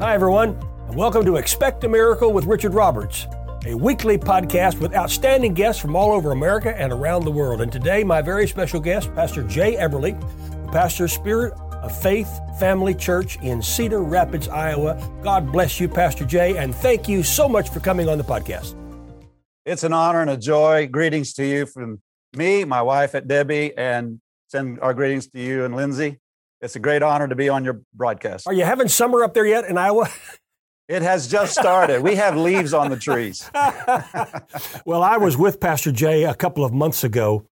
Hi, everyone, and welcome to Expect a Miracle with Richard Roberts, a weekly podcast with outstanding guests from all over America and around the world. And today, my very special guest, Pastor Jay Eberly, the pastor Spirit of Faith Family Church in Cedar Rapids, Iowa. God bless you, Pastor Jay, and thank you so much for coming on the podcast. It's an honor and a joy. Greetings to you from me, my wife at Debbie, and send our greetings to you and Lindsay. It's a great honor to be on your broadcast. Are you having summer up there yet in Iowa? It has just started. we have leaves on the trees. well, I was with Pastor Jay a couple of months ago,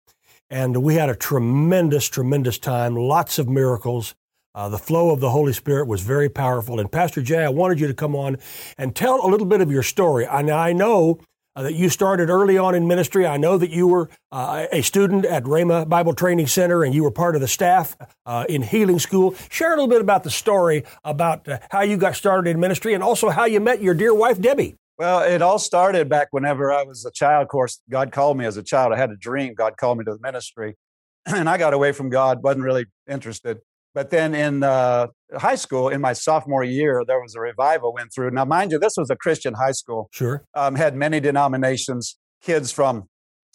and we had a tremendous, tremendous time. Lots of miracles. Uh, the flow of the Holy Spirit was very powerful. And Pastor Jay, I wanted you to come on and tell a little bit of your story. And I know uh, that you started early on in ministry. I know that you were uh, a student at Rhema Bible Training Center and you were part of the staff uh, in Healing School. Share a little bit about the story about uh, how you got started in ministry and also how you met your dear wife, Debbie. Well, it all started back whenever I was a child. Of course, God called me as a child. I had a dream. God called me to the ministry. And I got away from God, wasn't really interested. But then in uh, high school, in my sophomore year, there was a revival went through. Now, mind you, this was a Christian high school. Sure. Um, had many denominations, kids from,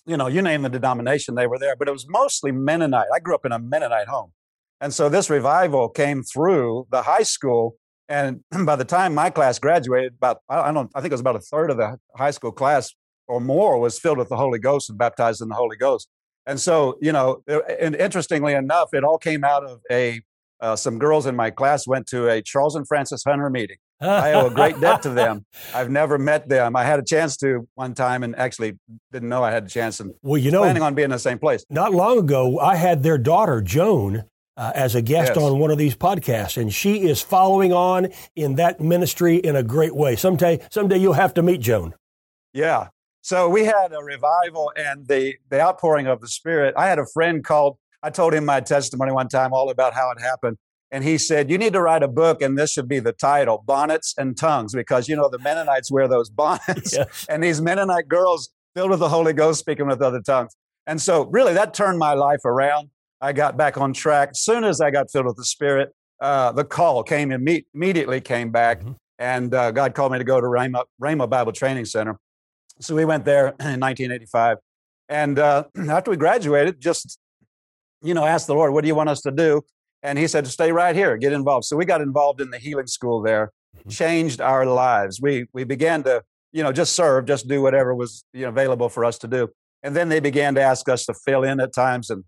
you know, you name the denomination, they were there. But it was mostly Mennonite. I grew up in a Mennonite home. And so this revival came through the high school. And by the time my class graduated, about, I don't, I think it was about a third of the high school class or more was filled with the Holy Ghost and baptized in the Holy Ghost. And so, you know, and interestingly enough, it all came out of a uh, some girls in my class went to a Charles and Frances Hunter meeting. I owe a great debt to them. I've never met them. I had a chance to one time and actually didn't know I had a chance and well, you know, planning on being in the same place. Not long ago, I had their daughter, Joan, uh, as a guest yes. on one of these podcasts, and she is following on in that ministry in a great way. Someday, someday you'll have to meet Joan. Yeah. So we had a revival and the the outpouring of the Spirit. I had a friend called I told him my testimony one time, all about how it happened. And he said, You need to write a book, and this should be the title Bonnets and Tongues, because, you know, the Mennonites wear those bonnets. Yes. And these Mennonite girls filled with the Holy Ghost speaking with other tongues. And so, really, that turned my life around. I got back on track. As soon as I got filled with the Spirit, uh, the call came imme- immediately came back, mm-hmm. and uh, God called me to go to Rhema, Rhema Bible Training Center. So we went there in 1985. And uh, after we graduated, just you know, asked the Lord, what do you want us to do? And he said, stay right here, get involved. So we got involved in the healing school there, mm-hmm. changed our lives. We, we began to, you know, just serve, just do whatever was you know, available for us to do. And then they began to ask us to fill in at times. And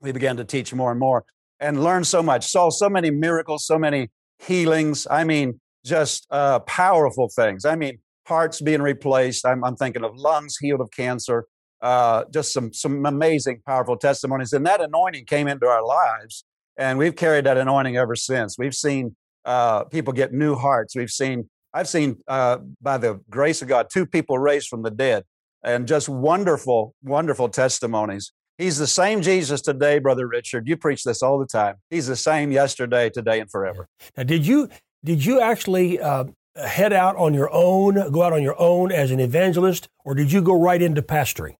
we began to teach more and more and learn so much, saw so many miracles, so many healings. I mean, just uh, powerful things. I mean, hearts being replaced. I'm, I'm thinking of lungs healed of cancer, uh, just some some amazing, powerful testimonies. And that anointing came into our lives, and we've carried that anointing ever since. We've seen uh, people get new hearts. We've seen I've seen uh, by the grace of God two people raised from the dead, and just wonderful, wonderful testimonies. He's the same Jesus today, brother Richard. You preach this all the time. He's the same yesterday, today, and forever. Now, did you did you actually uh, head out on your own, go out on your own as an evangelist, or did you go right into pastoring?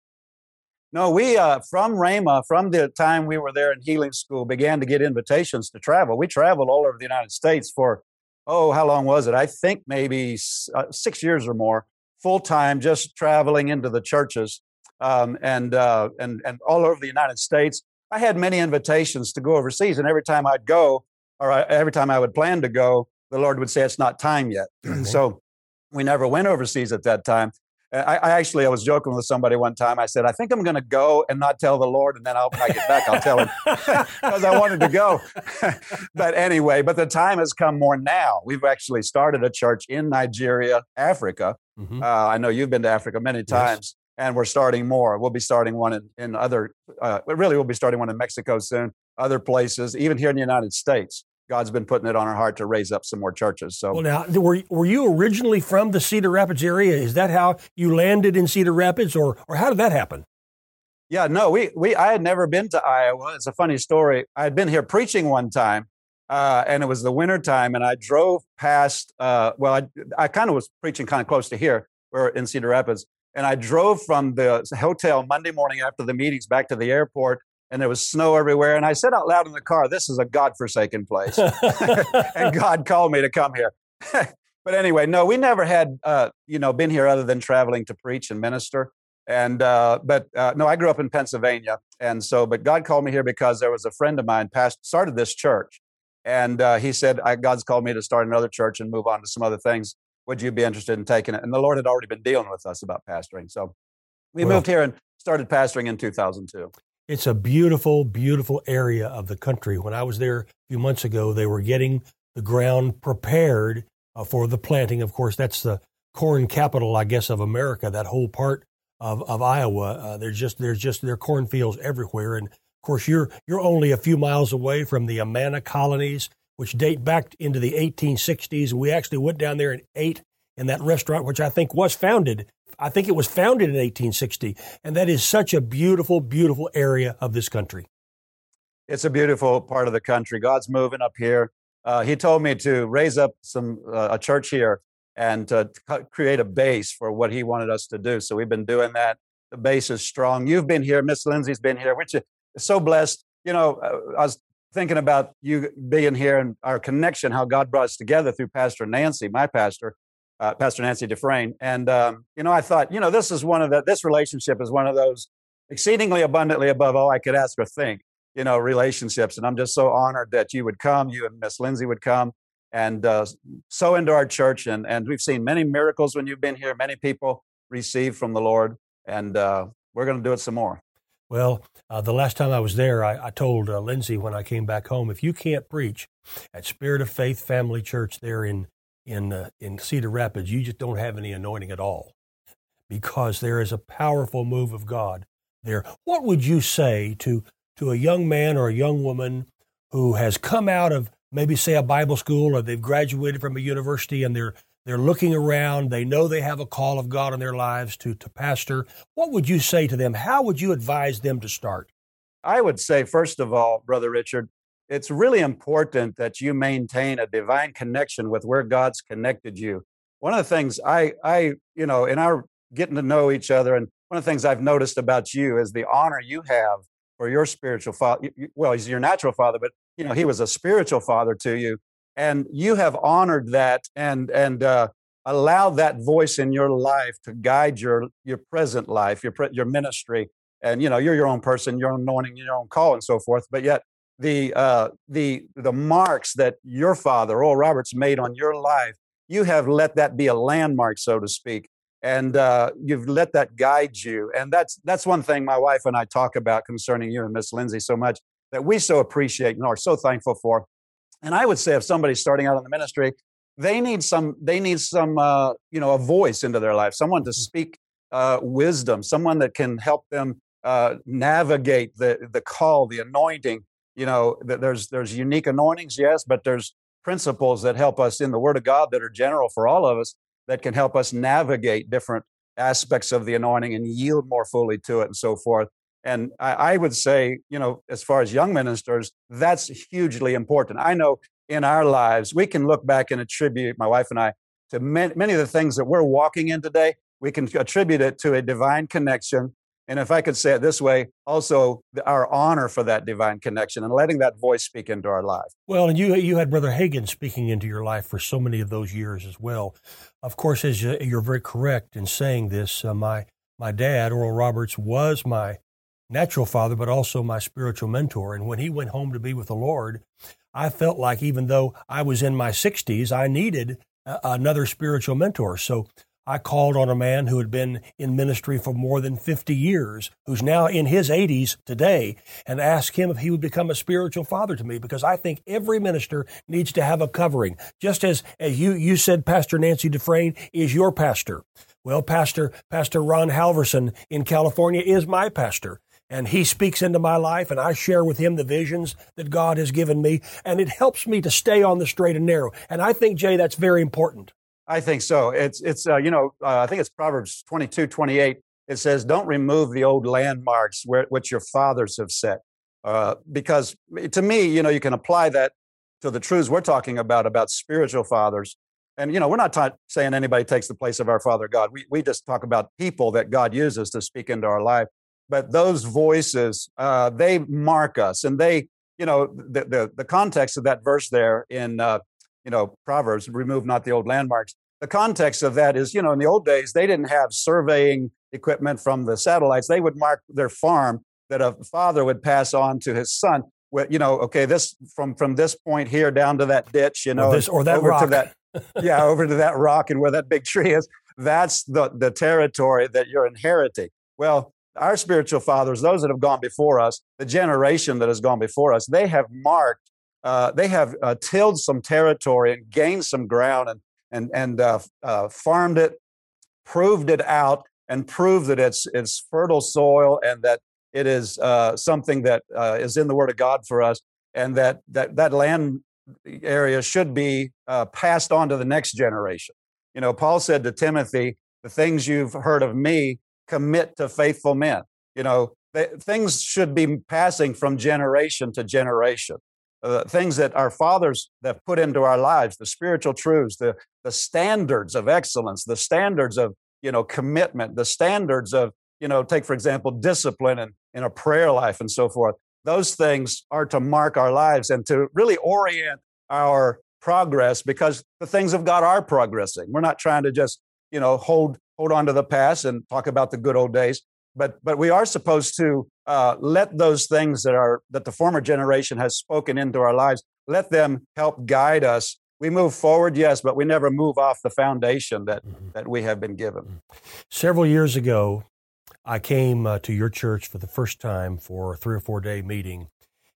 No, we uh, from Rhema, from the time we were there in healing school, began to get invitations to travel. We traveled all over the United States for, oh, how long was it? I think maybe uh, six years or more, full time, just traveling into the churches um, and uh, and and all over the United States. I had many invitations to go overseas, and every time I'd go, or I, every time I would plan to go, the Lord would say it's not time yet. Okay. so we never went overseas at that time. I, I, actually I was joking with somebody one time. I said, I think I'm going to go and not tell the Lord, and then I'll, when I get back, I'll tell him because I wanted to go. but anyway, but the time has come more now. We've actually started a church in Nigeria, Africa. Mm-hmm. Uh, I know you've been to Africa many times, yes. and we're starting more. We'll be starting one in, in other. Uh, really, we'll be starting one in Mexico soon. Other places, even here in the United States. God's been putting it on our heart to raise up some more churches. So, well, now were were you originally from the Cedar Rapids area? Is that how you landed in Cedar Rapids, or or how did that happen? Yeah, no, we we I had never been to Iowa. It's a funny story. I had been here preaching one time, uh, and it was the winter time, and I drove past. Uh, well, I I kind of was preaching kind of close to here, we're in Cedar Rapids, and I drove from the hotel Monday morning after the meetings back to the airport and there was snow everywhere. And I said out loud in the car, This is a God-forsaken place. and God called me to come here. but anyway, no, we never had, uh, you know, been here other than traveling to preach and minister. And uh, but uh, no, I grew up in Pennsylvania, and so but God called me here because there was a friend of mine passed started this church, and uh, he said God's called me to start another church and move on to some other things. Would you be interested in taking it? And the Lord had already been dealing with us about pastoring, so we well, moved here and started pastoring in 2002. It's a beautiful, beautiful area of the country. When I was there a few months ago, they were getting the ground prepared uh, for the planting. Of course, that's the corn capital, I guess, of America. That whole part of, of Iowa. Uh, there's just there's just there are cornfields everywhere, and of course you're you're only a few miles away from the Amana colonies, which date back into the 1860s. We actually went down there and ate in that restaurant, which I think was founded. I think it was founded in 1860, and that is such a beautiful, beautiful area of this country. It's a beautiful part of the country. God's moving up here. Uh, he told me to raise up some uh, a church here and to create a base for what he wanted us to do. So we've been doing that. The base is strong. You've been here. Miss Lindsay's been here, which is so blessed. You know, uh, I was thinking about you being here and our connection, how God brought us together through Pastor Nancy, my pastor, uh, Pastor Nancy Dufresne. And, um, you know, I thought, you know, this is one of the, this relationship is one of those exceedingly abundantly above all I could ask or think, you know, relationships. And I'm just so honored that you would come, you and Miss Lindsay would come and uh, so into our church. And, and we've seen many miracles when you've been here, many people receive from the Lord, and uh, we're going to do it some more. Well, uh, the last time I was there, I, I told uh, Lindsay when I came back home, if you can't preach at Spirit of Faith Family Church there in in uh, in Cedar Rapids, you just don't have any anointing at all, because there is a powerful move of God there. What would you say to to a young man or a young woman who has come out of maybe say a Bible school or they've graduated from a university and they're they're looking around, they know they have a call of God in their lives to to pastor. What would you say to them? How would you advise them to start? I would say first of all, brother Richard, it's really important that you maintain a divine connection with where God's connected you. One of the things I I, you know, in our getting to know each other and one of the things I've noticed about you is the honor you have for your spiritual father. Well, he's your natural father, but you know he was a spiritual father to you, and you have honored that and and uh, allowed that voice in your life to guide your your present life, your your ministry, and you know you're your own person, your own anointing, your own call, and so forth. But yet the uh, the the marks that your father, Oral Roberts, made on your life, you have let that be a landmark, so to speak and uh, you've let that guide you. And that's that's one thing my wife and I talk about concerning you and Miss Lindsay so much that we so appreciate and are so thankful for. And I would say if somebody's starting out in the ministry, they need some they need some uh, you know a voice into their life, someone to mm-hmm. speak uh, wisdom, someone that can help them uh, navigate the the call, the anointing. You know, there's there's unique anointings, yes, but there's principles that help us in the Word of God that are general for all of us that can help us navigate different aspects of the anointing and yield more fully to it and so forth. And I, I, would say, you know, as far as young ministers, that's hugely important. I know in our lives, we can look back and attribute, my wife and I, to many, many of the things that we're walking in today. We can attribute it to a divine connection and if I could say it this way, also our honor for that divine connection and letting that voice speak into our life. Well, and you you had Brother Hagin speaking into your life for so many of those years as well. Of course, as you're very correct in saying this, uh, my my dad, Oral Roberts, was my natural father, but also my spiritual mentor. And when he went home to be with the Lord, I felt like even though I was in my 60s, I needed another spiritual mentor. So I called on a man who had been in ministry for more than 50 years, who's now in his 80s today, and asked him if he would become a spiritual father to me because I think every minister needs to have a covering. Just as, as you, you said, Pastor Nancy Dufresne is your pastor. Well, Pastor, Pastor Ron Halverson in California is my pastor. And he speaks into my life, and I share with him the visions that God has given me, and it helps me to stay on the straight and narrow. And I think, Jay, that's very important. I think so. It's it's uh, you know uh, I think it's Proverbs 22, 28. It says, "Don't remove the old landmarks where, which your fathers have set," uh, because to me, you know, you can apply that to the truths we're talking about about spiritual fathers. And you know, we're not ta- saying anybody takes the place of our Father God. We we just talk about people that God uses to speak into our life. But those voices, uh, they mark us, and they, you know, the, the the context of that verse there in uh, you know, Proverbs, remove not the old landmarks. the context of that is, you know, in the old days, they didn't have surveying equipment from the satellites. They would mark their farm that a father would pass on to his son. You know, okay, this from from this point here down to that ditch, you know, or, this, or that over rock. to that, yeah, over to that rock and where that big tree is. That's the the territory that you're inheriting. Well, our spiritual fathers, those that have gone before us, the generation that has gone before us, they have marked, uh, they have uh, tilled some territory and gained some ground and and and uh, uh farmed it, proved it out, and proved that it's it's fertile soil and that it is uh, something that uh, is in the Word of God for us, and that that that land area should be passed on to the next generation. You know, Paul said to Timothy, "The things you've heard of me." commit to faithful men. You know, they, things should be passing from generation to generation. Uh, things that our fathers have put into our lives, the spiritual truths, the, the standards of excellence, the standards of, you know, commitment, the standards of, you know, take, for example, discipline and in a prayer life and so forth. Those things are to mark our lives and to really orient our progress because the things of God are progressing. We're not trying to just, you know, hold hold on to the past and talk about the good old days. But but we are supposed to uh, let those things that are that the former generation has spoken into our lives, let them help guide us. We move forward, yes, but we never move off the foundation that mm-hmm. that we have been given. Mm-hmm. Several years ago, I came uh, to your church for the first time for a three or four day meeting,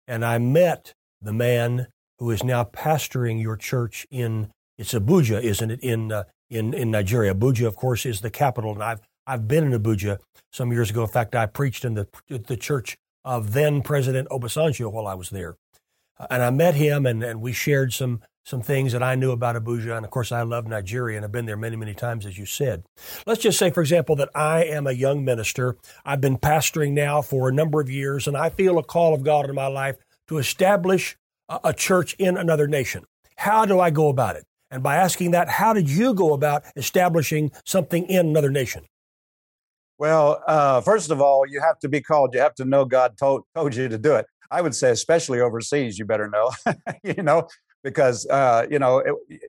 and I met the man who is now pastoring your church in it's Abuja, isn't it? In uh, in, in Nigeria. Abuja, of course, is the capital, and I've I've been in Abuja some years ago. In fact, I preached in the the church of then President Obasanjo while I was there, uh, and I met him, and, and we shared some some things that I knew about Abuja, and of course, I love Nigeria, and I've been there many many times, as you said. Let's just say, for example, that I am a young minister. I've been pastoring now for a number of years, and I feel a call of God in my life to establish a, a church in another nation. How do I go about it? And by asking that, how did you go about establishing something in another nation? Well, uh, first of all, you have to be called. You have to know God told, told you to do it. I would say, especially overseas, you better know, you know, because, uh, you know, it,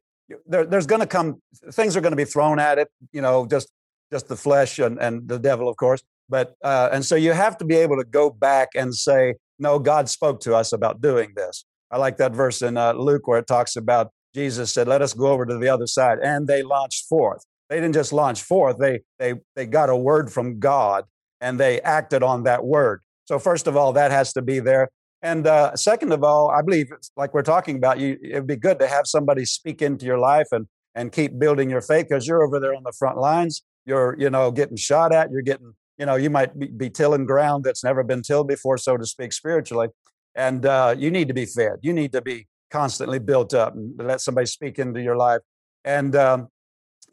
there, there's going to come, things are going to be thrown at it, you know, just just the flesh and, and the devil, of course. But, uh, and so you have to be able to go back and say, no, God spoke to us about doing this. I like that verse in uh, Luke where it talks about Jesus said, Let us go over to the other side. And they launched forth. They didn't just launch forth, they, they, they got a word from God and they acted on that word. So, first of all, that has to be there. And uh, second of all, I believe, like we're talking about, you, it'd be good to have somebody speak into your life and, and keep building your faith because you're over there on the front lines. You're, you know, getting shot at. You're getting, you know, you might be, be tilling ground that's never been tilled before, so to speak, spiritually. And uh, you need to be fed. You need to be constantly built up and let somebody speak into your life. And, um,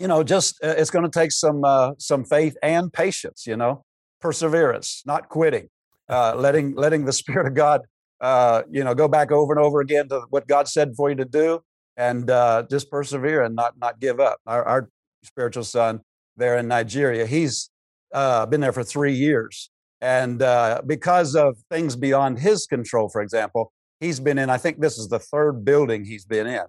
you know, just uh, it's going to take some, uh, some faith and patience, you know, perseverance, not quitting, uh, letting, letting the Spirit of God, uh, you know, go back over and over again to what God said for you to do and uh, just persevere and not, not give up. Our, our spiritual son there in Nigeria, he's uh, been there for three years. And uh, because of things beyond his control, for example, he's been in, I think this is the third building he's been in.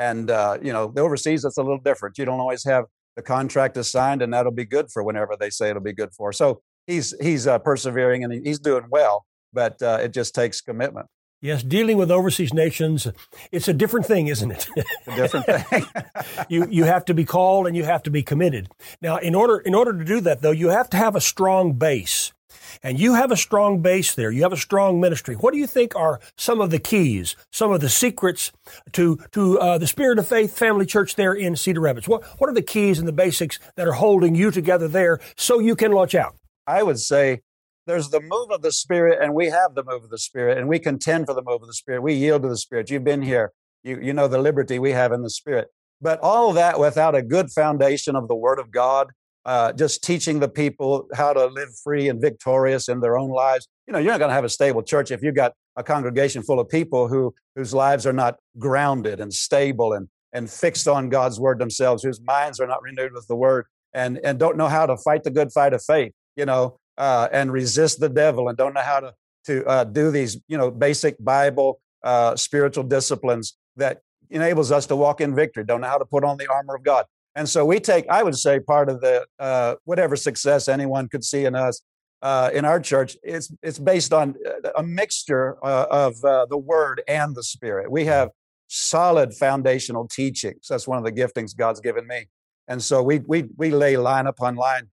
And, uh, you know, the overseas, it's a little different. You don't always have the contract assigned, and that'll be good for whenever they say it'll be good for. So he's, he's uh, persevering and he's doing well, but uh, it just takes commitment. Yes, dealing with overseas nations, it's a different thing, isn't it? a different thing. you you have to be called and you have to be committed. Now, in order in order to do that though, you have to have a strong base. And you have a strong base there. You have a strong ministry. What do you think are some of the keys, some of the secrets to to uh, the Spirit of Faith Family Church there in Cedar Rapids? What what are the keys and the basics that are holding you together there so you can launch out? I would say there's the move of the Spirit, and we have the move of the Spirit, and we contend for the move of the Spirit. We yield to the Spirit. You've been here. You you know the liberty we have in the Spirit. But all that without a good foundation of the Word of God uh, just teaching the people how to live free and victorious in their own lives. You know, you're not going to have a stable church if you've got a congregation full of people who whose lives are not grounded and stable and and fixed on God's word themselves, whose minds are not renewed with the word, and and don't know how to fight the good fight of faith. You know, uh, and resist the devil, and don't know how to to uh, do these you know basic Bible uh, spiritual disciplines that enables us to walk in victory. Don't know how to put on the armor of God And so we take, I would say, part of the uh, whatever success anyone could see in us uh, in our church, it's it's based on uh, a mixture uh, of uh, the Word and the Spirit. We have solid foundational teachings. That's one of the giftings God's given me, and so we we we lay line upon line,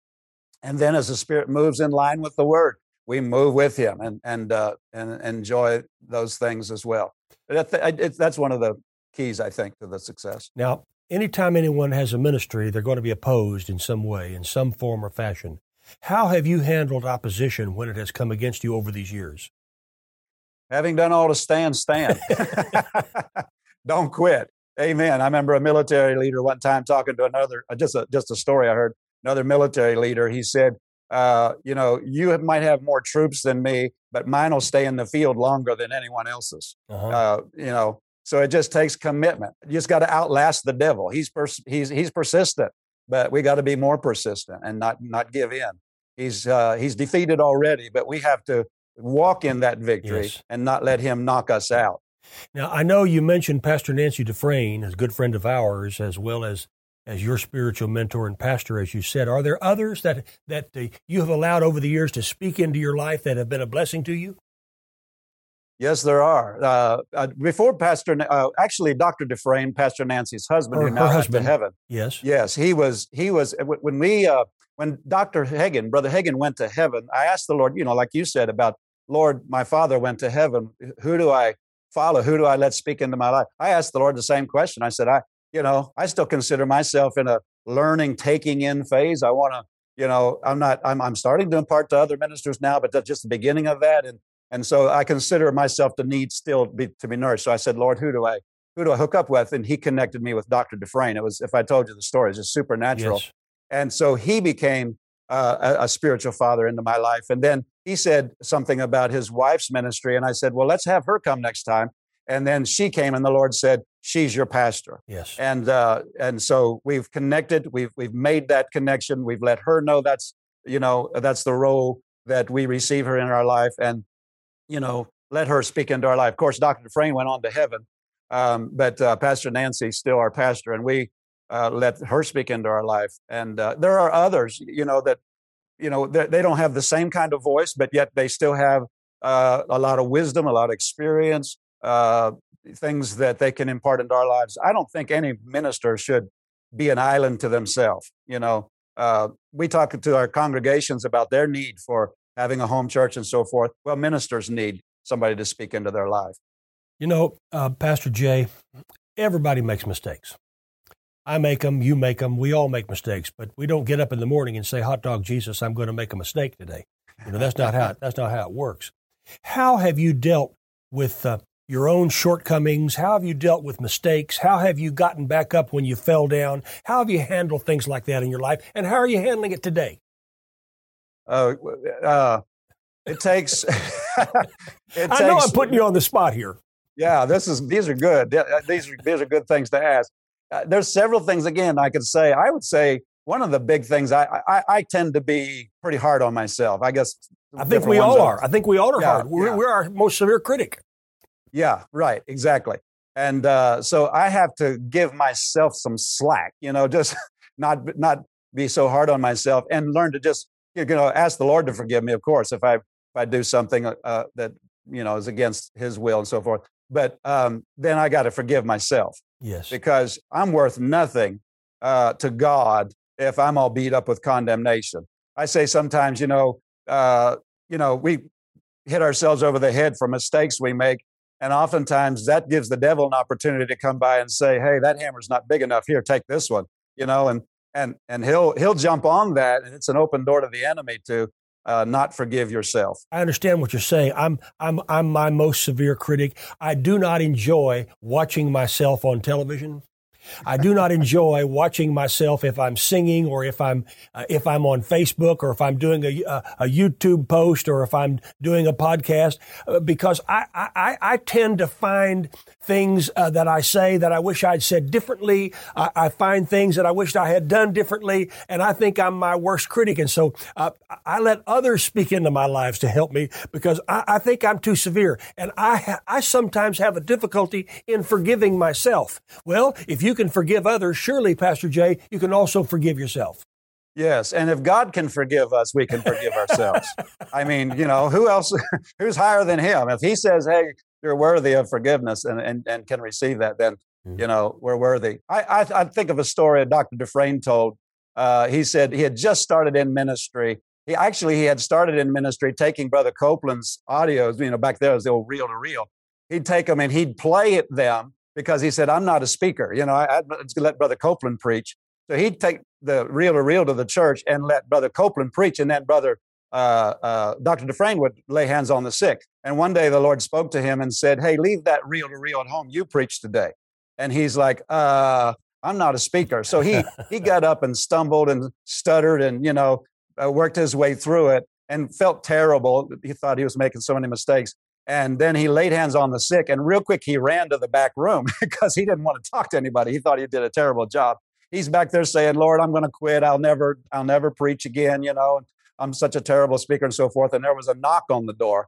and then as the Spirit moves in line with the Word, we move with Him and and uh, and enjoy those things as well. That's one of the keys, I think, to the success. Now, anytime anyone has a ministry, they're going to be opposed in some way, in some form or fashion. How have you handled opposition when it has come against you over these years? Having done all to stand, stand. Don't quit. Amen. I remember a military leader one time talking to another, uh, just a, just a story I heard, another military leader. He said, uh, you know, you might have more troops than me, but mine will stay in the field longer than anyone else's. Uh-huh. Uh, you know, so it just takes commitment. You just got to outlast the devil. He's pers- he's he's persistent, but we got to be more persistent and not not give in. He's uh, he's defeated already, but we have to walk in that victory yes. and not let him knock us out. Now I know you mentioned Pastor Nancy Dufresne, a good friend of ours, as well as as your spiritual mentor and pastor, as you said. Are there others that that uh, you have allowed over the years to speak into your life that have been a blessing to you? Yes, there are. Uh, uh, before Pastor, uh, actually, Dr. Dufresne, Pastor Nancy's husband, her, who now husband. to heaven. Yes, yes, he was. He was when we, uh, when Dr. Hagin, Brother Hagin, went to heaven. I asked the Lord, you know, like you said about Lord, my father went to heaven. Who do I follow? Who do I let speak into my life? I asked the Lord the same question. I said, I, you know, I still consider myself in a learning, taking in phase. I want to, you know, I'm not. I'm, I'm starting to impart to other ministers now, but that's just the beginning of that. And and so I consider myself to need still be, to be nourished. So I said, Lord, who do I who do I hook up with? And he connected me with Dr. Dufresne. It was, if I told you the story, it's just supernatural. Yes. And so he became uh, a, a, spiritual father into my life. And then he said something about his wife's ministry. And I said, well, let's have her come next time. And then she came and the Lord said, she's your pastor. Yes. And, uh, and so we've connected, we've, we've made that connection. We've let her know that's, you know, that's the role that we receive her in our life. And you know, let her speak into our life. Of course, Dr. Dufresne went on to heaven, um, but uh, Pastor Nancy still our pastor, and we uh, let her speak into our life. And uh, there are others, you know, that you know they, they, don't have the same kind of voice, but yet they still have uh, a lot of wisdom, a lot of experience, uh, things that they can impart into our lives. I don't think any minister should be an island to themselves. You know, uh, we talk to our congregations about their need for having a home church and so forth. Well, ministers need somebody to speak into their life. You know, uh, Pastor Jay, everybody makes mistakes. I make them, you make them, we all make mistakes, but we don't get up in the morning and say, "Hot dog Jesus, I'm going to make a mistake today." You know, that's not how that's not how it works. How have you dealt with uh, your own shortcomings? How have you dealt with mistakes? How have you gotten back up when you fell down? How have you handled things like that in your life? And how are you handling it today? Uh, uh, it takes. it takes, I know I'm putting you on the spot here. Yeah, this is these are good. Uh, these are these are good things to ask. Uh, there's several things again I could say. I would say one of the big things I I, I tend to be pretty hard on myself. I guess I think we all are. I think we all are yeah, hard. We're, yeah. we're our most severe critic. Yeah, right. Exactly. And uh, so I have to give myself some slack. You know, just not not be so hard on myself and learn to just you know, ask the Lord to forgive me, of course, if I if I do something uh, uh that you know is against His will and so forth. But um, then I got to forgive myself. Yes, because I'm worth nothing uh, to God if I'm all beat up with condemnation. I say sometimes, you know, uh, you know, we hit ourselves over the head for mistakes we make, and oftentimes that gives the devil an opportunity to come by and say, "Hey, that hammer's not big enough. Here, take this one." You know, and and and he'll he'll jump on that, and it's an open door to the enemy to uh, not forgive yourself. I understand what you're saying. I'm I'm I'm my most severe critic. I do not enjoy watching myself on television. I do not enjoy watching myself if I'm singing or if I'm uh, if I'm on Facebook or if I'm doing a, a, a YouTube post or if I'm doing a podcast uh, because I, I, I tend to find things uh, that I say that I wish I'd said differently. I, I, find things that I wished I had done differently, and I think I'm my worst critic. And so uh, I let others speak into my lives to help me because I, I think I'm too severe, and I ha- I sometimes have a difficulty in forgiving myself. Well, if you can forgive others, surely, Pastor Jay, you can also forgive yourself. Yes, and if God can forgive us, we can forgive ourselves. I mean, you know, who else? Who's higher than Him? If He says, "Hey, you're worthy of forgiveness," and and, and can receive that, then mm-hmm. you know we're worthy. I, I, I think of a story a Dr. Dufresne told. Uh, he said he had just started in ministry. He actually he had started in ministry taking Brother Copeland's audios. You know, back there was the old reel to reel. He'd take them and he'd play it them because he said, "I'm not a speaker." You know, I, I'd let Brother Copeland preach. So he'd take the reel to reel to the church and let Brother Copeland preach, and then Brother uh, uh, Dr. Dufresne would lay hands on the sick. And one day the Lord spoke to him and said, Hey, leave that reel to reel at home. You preach today. And he's like, uh, I'm not a speaker. So he, he got up and stumbled and stuttered and, you know, uh, worked his way through it and felt terrible. He thought he was making so many mistakes. And then he laid hands on the sick and real quick he ran to the back room because he didn't want to talk to anybody. He thought he did a terrible job he's back there saying, Lord, I'm going to quit. I'll never, I'll never preach again. You know, I'm such a terrible speaker and so forth. And there was a knock on the door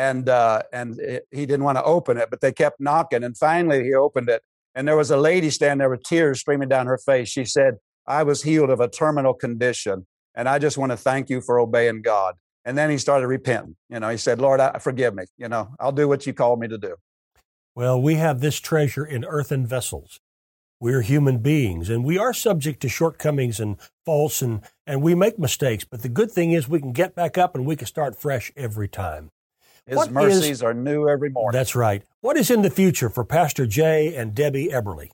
and, uh, and it, he didn't want to open it, but they kept knocking. And finally he opened it. And there was a lady standing there with tears streaming down her face. She said, I was healed of a terminal condition. And I just want to thank you for obeying God. And then he started repenting. You know, he said, Lord, I, forgive me. You know, I'll do what you called me to do. Well, we have this treasure in earthen vessels. We're human beings and we are subject to shortcomings and faults and, and we make mistakes. But the good thing is we can get back up and we can start fresh every time. His what mercies is, are new every morning. That's right. What is in the future for Pastor Jay and Debbie Eberly?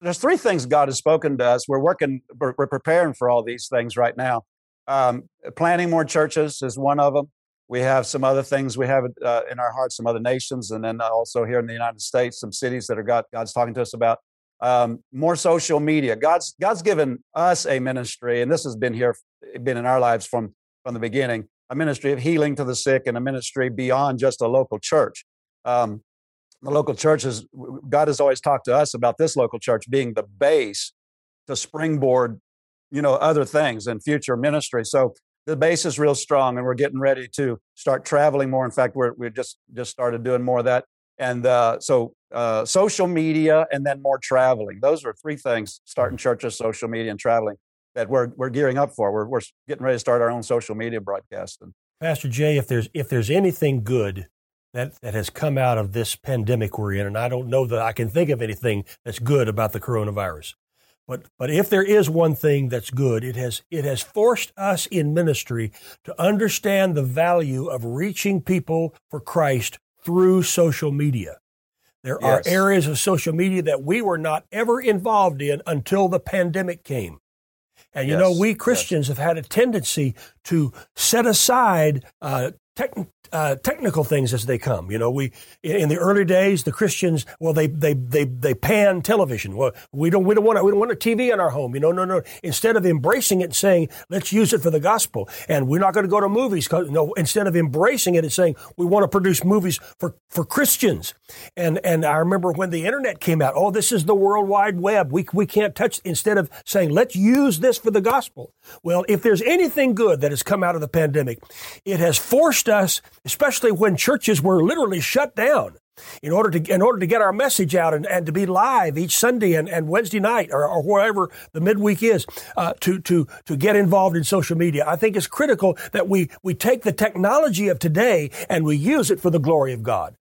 There's three things God has spoken to us. We're working, we're, we're preparing for all these things right now. Um, planning more churches is one of them. We have some other things we have uh, in our hearts, some other nations, and then also here in the United States, some cities that are God, God's talking to us about um, more social media. God's God's given us a ministry, and this has been here, been in our lives from from the beginning. A ministry of healing to the sick, and a ministry beyond just a local church. Um, the local church is, God has always talked to us about this local church being the base to springboard, you know, other things and future ministry. So the base is real strong, and we're getting ready to start traveling more. In fact, we're we just just started doing more of that and uh, so uh, social media and then more traveling. Those are three things starting churches, social media, and traveling that we're, we're gearing up for. We're, we're getting ready to start our own social media broadcast. Pastor Jay, if there's, if there's anything good that, that has come out of this pandemic we're in, and I don't know that I can think of anything that's good about the coronavirus. But, but if there is one thing that's good, it has, it has forced us in ministry to understand the value of reaching people for Christ through social media. There yes. are areas of social media that we were not ever involved in until the pandemic came. And you yes. know, we Christians yes. have had a tendency to set aside uh, tech, uh, technical things as they come. You know, we in the early days, the Christians, well, they they they they pan television. Well, we don't we don't want we don't want a TV in our home. You know, no, no. Instead of embracing it and saying let's use it for the gospel, and we're not going to go to movies. You know, instead of embracing it and saying we want to produce movies for for Christians. And and I remember when the internet came out. Oh, this is the World Wide Web. We we can't touch. Instead of saying let's use this for the gospel. Well, if there's anything good that has come out of the pandemic, it has forced us especially when churches were literally shut down in order to in order to get our message out and, and to be live each Sunday and, and Wednesday night or, or wherever the midweek is uh, to to to get involved in social media. I think it's critical that we we take the technology of today and we use it for the glory of God.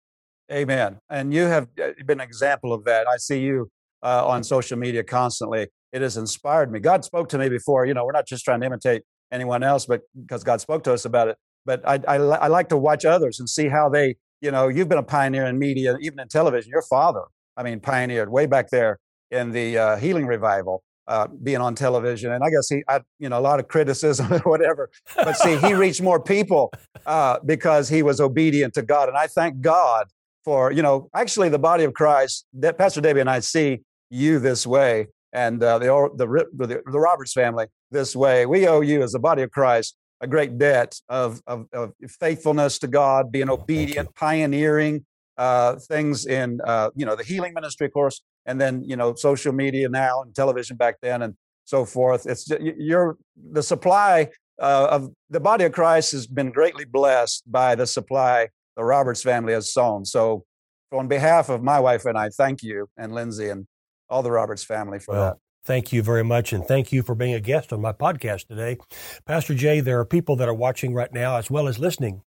Amen. And you have uh, been an example of that. I see you uh, on social media constantly. It has inspired me. God spoke to me before. You know, we're not just trying to imitate anyone else, but because God spoke to us about it but I, I, I, like to watch others and see how they, you know, you've been a pioneer in media, even in television. Your father, I mean, pioneered way back there in the uh, healing revival, uh, being on television. And I guess he, I, you know, a lot of criticism or whatever. But see, he reached more people uh, because he was obedient to God. And I thank God for, you know, actually the body of Christ, that Pastor Debbie and I see you this way and uh, the, the, the, the Roberts family this way. We owe you as the body of Christ a great debt of, of, of faithfulness to God, being obedient, pioneering uh, things in uh, you know the healing ministry, of course, and then you know social media now and television back then and so forth. It's you're the supply uh, of the body of Christ has been greatly blessed by the supply the Roberts family has sown. So, on behalf of my wife and I, thank you and Lindsay and all the Roberts family for Well, that. Thank you very much, and thank you for being a guest on my podcast today. Pastor Jay, there are people that are watching right now as well as listening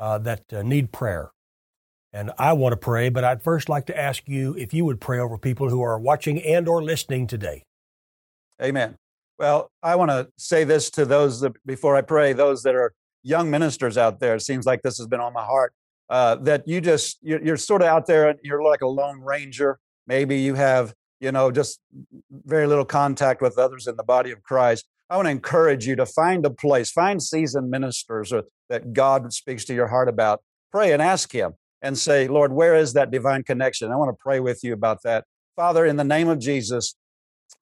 uh, that uh, need prayer. And I want to pray, but I'd first like to ask you if you would pray over people who are watching and or listening today. Amen. Well, I want to say this to those that, before I pray, those that are young ministers out there. It seems like this has been on my heart. Uh, that you just you're, you're sort of out there you're like a lone ranger. Maybe you have you know just very little contact with others in the body of Christ. I want to encourage you to find a place, find seasoned ministers or, that God speaks to your heart about. Pray and ask Him and say, Lord, where is that divine connection? I want to pray with you about that. Father, in the name of Jesus,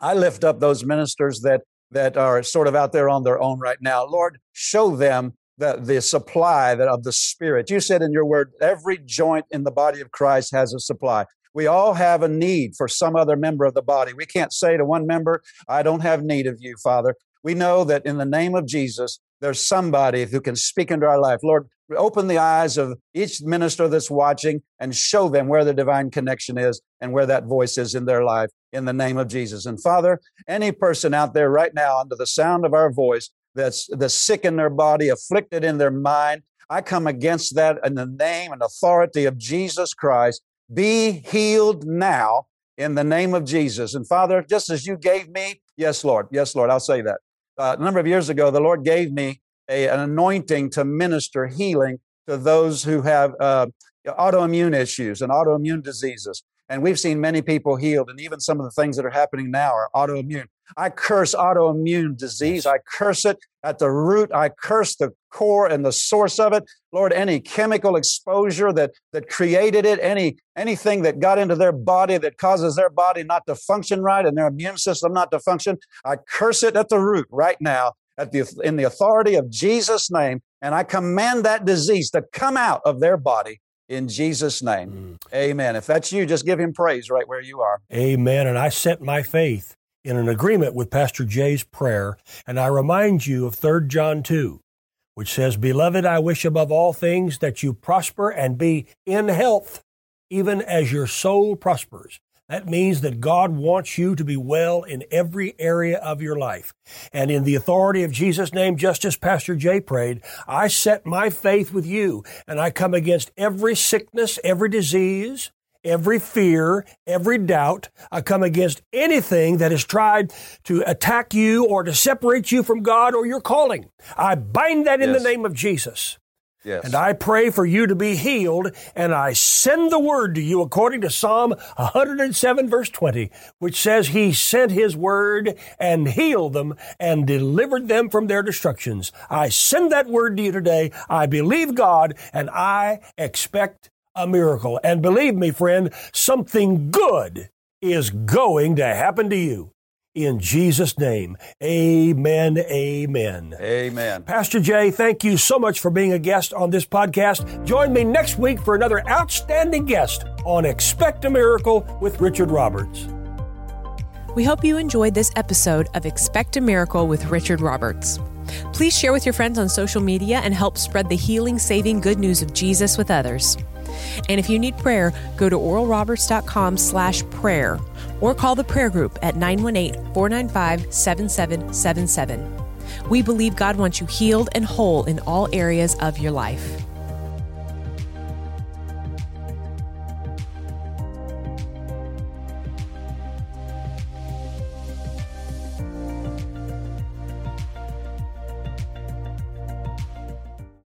I lift up those ministers that that are sort of out there on their own right now. Lord, show them the, the supply that of the Spirit. You said in your word, every joint in the body of Christ has a supply. We all have a need for some other member of the body. We can't say to one member, I don't have need of you, Father. We know that in the name of Jesus, there's somebody who can speak into our life. Lord, open the eyes of each minister that's watching and show them where the divine connection is and where that voice is in their life in the name of Jesus. And Father, any person out there right now under the sound of our voice that's, that's sick in their body, afflicted in their mind, I come against that in the name and authority of Jesus Christ. Be healed now in the name of Jesus. And Father, just as you gave me, yes, Lord, yes, Lord, I'll say that. Uh, a number of years ago, the Lord gave me a, an anointing to minister healing to those who have uh, autoimmune issues and autoimmune diseases. And we've seen many people healed, and even some of the things that are happening now are autoimmune. I curse autoimmune disease. I curse it at the root. I curse the core and the source of it. Lord, any chemical exposure that, that created it, any anything that got into their body that causes their body not to function right and their immune system not to function, I curse it at the root right now at the, in the authority of Jesus' name. And I command that disease to come out of their body in Jesus' name. Mm. Amen. If that's you, just give him praise right where you are. Amen. And I set my faith in an agreement with Pastor Jay's prayer, and I remind you of 3 John 2, which says, Beloved, I wish above all things that you prosper and be in health, even as your soul prospers. That means that God wants you to be well in every area of your life. And in the authority of Jesus' name, just as Pastor Jay prayed, I set my faith with you and I come against every sickness, every disease, every fear, every doubt. I come against anything that has tried to attack you or to separate you from God or your calling. I bind that in yes. the name of Jesus. Yes. And I pray for you to be healed, and I send the word to you according to Psalm 107, verse 20, which says, He sent His word and healed them and delivered them from their destructions. I send that word to you today. I believe God, and I expect a miracle. And believe me, friend, something good is going to happen to you in Jesus' name. Amen. Amen. Amen. Pastor Jay, thank you so much for being a guest on this podcast. Join me next week for another outstanding guest on Expect a Miracle with Richard Roberts. We hope you enjoyed this episode of Expect a Miracle with Richard Roberts. Please share with your friends on social media and help spread the healing, saving good news of Jesus with others. And if you need prayer, go to oralroberts.com slash prayer or call the prayer group at 918-495-7777. We believe God wants you healed and whole in all areas of your life.